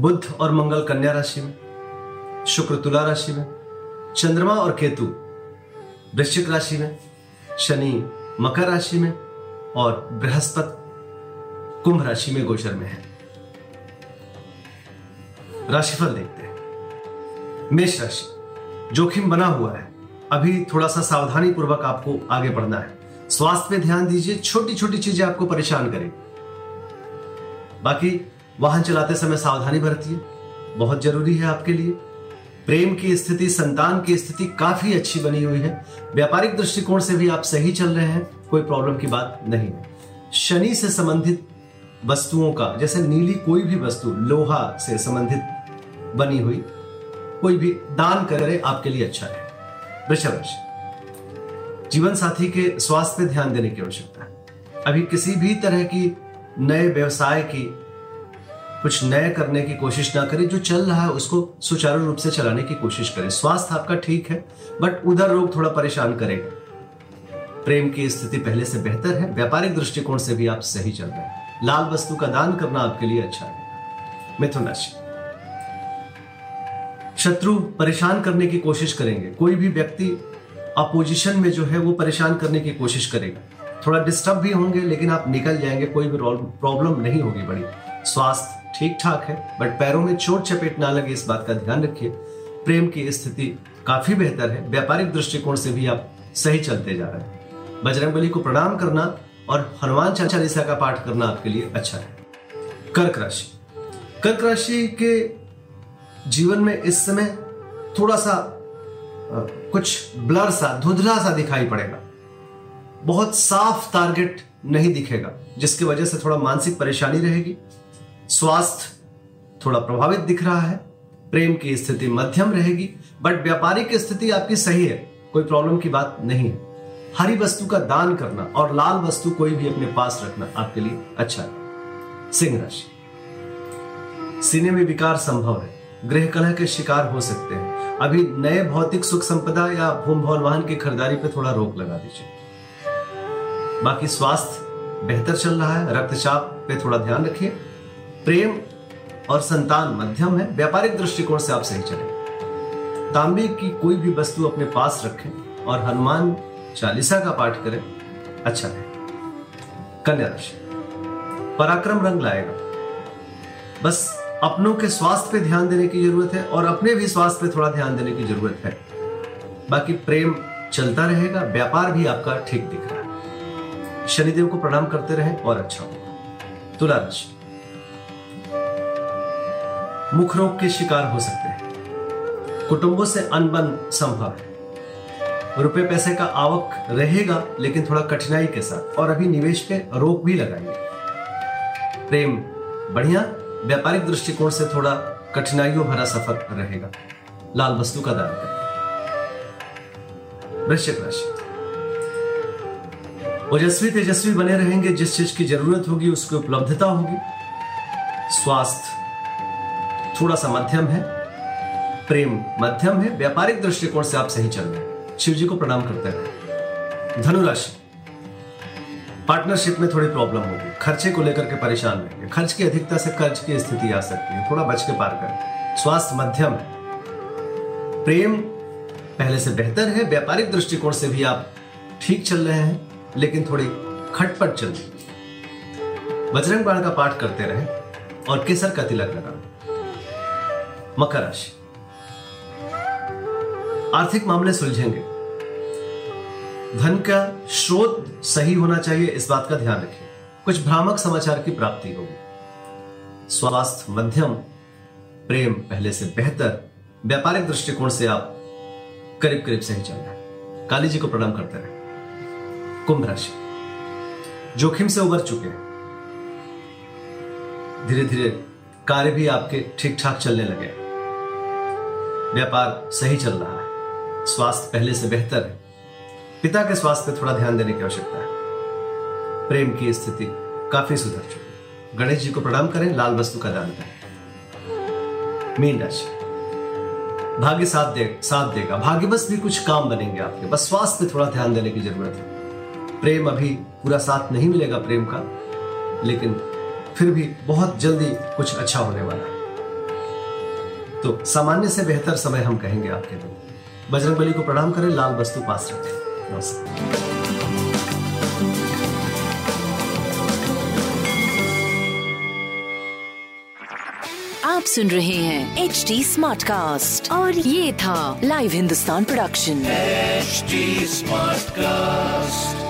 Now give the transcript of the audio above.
बुद्ध और मंगल कन्या राशि में, शुक्र तुला राशि में, चंद्रमा और केतु वृश्चिक राशि में, शनि मकर राशि में और बृहस्पति कुंभ राशि में गोचर में है। राशिफल देखते हैं। मेष राशि, जोखिम बना हुआ है। अभी थोड़ा सा सावधानी पूर्वक आपको आगे बढ़ना है। स्वास्थ्य पे ध्यान दीजिए छोटी छोटी चीज़ें आपको परेशान करें बाकी वाहन चलाते समय सावधानी बरतिए। बहुत ज़रूरी है आपके लिए। प्रेम की स्थिति, संतान की स्थिति काफ़ी अच्छी बनी हुई है। व्यापारिक दृष्टिकोण से भी आप सही चल रहे हैं, कोई प्रॉब्लम की बात नहीं। है शनि से संबंधित वस्तुओं का, जैसे नीली कोई भी वस्तु, लोहा से संबंधित बनी हुई, कोई भी दान करे आपके लिए अच्छा है। वृषभ राशि। जीवन साथी के स्वास्थ्य पे ध्यान देने की आवश्यकता है। अभी किसी भी तरह की नए व्यवसाय की कुछ नए करने की कोशिश ना करें, जो चल रहा है उसको सुचारू रूप से चलाने की कोशिश करें। स्वास्थ्य आपका ठीक है बट उधर लोग थोड़ा परेशान करेगा प्रेम की स्थिति पहले से बेहतर है, व्यापारिक दृष्टिकोण से भी आप सही चल रहे हैं। लाल वस्तु का दान करना आपके लिए अच्छा है। मिथुन राशि। शत्रु परेशान करने की कोशिश करेंगे। कोई भी व्यक्ति अपोजिशन में जो है, वो परेशान करने की कोशिश करेगा। थोड़ा डिस्टर्ब भी होंगे, लेकिन आप निकल जाएँगे, कोई भी प्रॉब्लम नहीं होगी बड़ी। स्वास्थ्य ठीक ठाक है बट पैरों में चोट चपेट ना लगे इस बात का ध्यान रखिए। प्रेम की स्थिति काफ़ी बेहतर है, व्यापारिक दृष्टिकोण से भी आप सही चलते जा रहे हैं। बजरंगबली को प्रणाम करना और हनुमान चालीसा का पाठ करना आपके लिए अच्छा है। कर्क राशि। कर्क राशि के जीवन में इस समय थोड़ा सा कुछ ब्लर सा, धुंधला सा दिखाई पड़ेगा। बहुत साफ़ टारगेट नहीं दिखेगा, जिसकी वजह से थोड़ा मानसिक परेशानी रहेगी। स्वास्थ्य थोड़ा प्रभावित दिख रहा है, प्रेम की स्थिति मध्यम रहेगी बट व्यापारिक स्थिति आपकी सही है, कोई प्रॉब्लम की बात नहीं है। हरी वस्तु का दान करना और लाल वस्तु कोई भी अपने पास रखना आपके लिए अच्छा है। सिंह राशि। सीने में विकार संभव है गृह कलह के शिकार हो सकते हैं। अभी नए भौतिक सुख संपदा या भूम भवन वाहन की खरीदारी पर थोड़ा रोक लगा दीजिए। बाकी स्वास्थ्य बेहतर चल रहा है, रक्तचाप पे थोड़ा ध्यान रखिए। प्रेम और संतान मध्यम है। व्यापारिक दृष्टिकोण से आप सही चले। तांबे की कोई भी वस्तु अपने पास रखें और हनुमान चालीसा का पाठ करें अच्छा है। कन्या राशि, पराक्रम रंग लाएगा। बस अपनों के स्वास्थ्य पे ध्यान देने की ज़रूरत है और अपने भी स्वास्थ्य पे थोड़ा ध्यान देने की ज़रूरत है। बाकी प्रेम चलता रहेगा, व्यापार भी आपका ठीक दिख रहा है। शनिदेव को प्रणाम करते रहे और अच्छा होगा। तुला राशि मुख रोग के शिकार हो सकते हैं। कुटुंबों से अनबन संभव है। रुपए पैसे का आवक रहेगा, लेकिन थोड़ा कठिनाई के साथ। और अभी निवेश पे रोक भी लगाएँगे प्रेम, बढ़िया। व्यापारिक दृष्टिकोण से थोड़ा कठिनाइयों भरा सफ़र रहेगा। लाल वस्तु का दान करें। वृश्चिक राशि। ओजस्वी तेजस्वी बने रहेंगे। जिस चीज़ की ज़रूरत होगी, उसकी उपलब्धता होगी। स्वास्थ्य थोड़ा सा मध्यम है, प्रेम मध्यम है, व्यापारिक दृष्टिकोण से आप सही चल रहे हैं। शिव जी को प्रणाम करते रहे धनुराशि। पार्टनरशिप में थोड़ी प्रॉब्लम होगी। खर्चे को लेकर के परेशान रहेंगे खर्च की अधिकता से कर्ज की स्थिति आ सकती है। थोड़ा बच के पार करें। स्वास्थ्य मध्यम है। प्रेम पहले से बेहतर है। व्यापारिक दृष्टिकोण से भी आप ठीक चल रहे हैं, लेकिन थोड़ी खटपट चल रही बजरंग बाण का पाठ करते रहे और केसर का तिलक लगा मकर राशि। आर्थिक मामले सुलझेंगे। धन का स्रोत सही होना चाहिए, इस बात का ध्यान रखिए कुछ भ्रामक समाचार की प्राप्ति होगी। स्वास्थ्य मध्यम, प्रेम पहले से बेहतर, व्यापारिक दृष्टिकोण से आप करीब करीब सही चल रहे काली जी को प्रणाम करते रहे। कुंभ राशि। जोखिम से उबर चुके हैं। धीरे धीरे कार्य भी आपके ठीक ठाक चलने लगे व्यापार सही चल रहा है। स्वास्थ्य पहले से बेहतर है। पिता के स्वास्थ्य पर थोड़ा ध्यान देने की आवश्यकता है। प्रेम की स्थिति काफ़ी सुधर चुकी है। गणेश जी को प्रणाम करें, लाल वस्तु का दान करें। मीन राशि। भाग्य साथ दे, साथ देगा। भाग्य बस भी कुछ काम बनेंगे आपके बस स्वास्थ्य पे थोड़ा ध्यान देने की ज़रूरत है। प्रेम अभी पूरा साथ नहीं मिलेगा प्रेम का, लेकिन फिर भी बहुत जल्दी कुछ अच्छा होने वाला है। तो सामान्य से बेहतर समय हम कहेंगे आपके लिए। बजरंग बली को प्रणाम करें लाल वस्तु पास रखें। नमस्कार। आप सुन रहे हैं एच डी स्मार्ट कास्ट और ये था live Hindustan production smart Smartcast.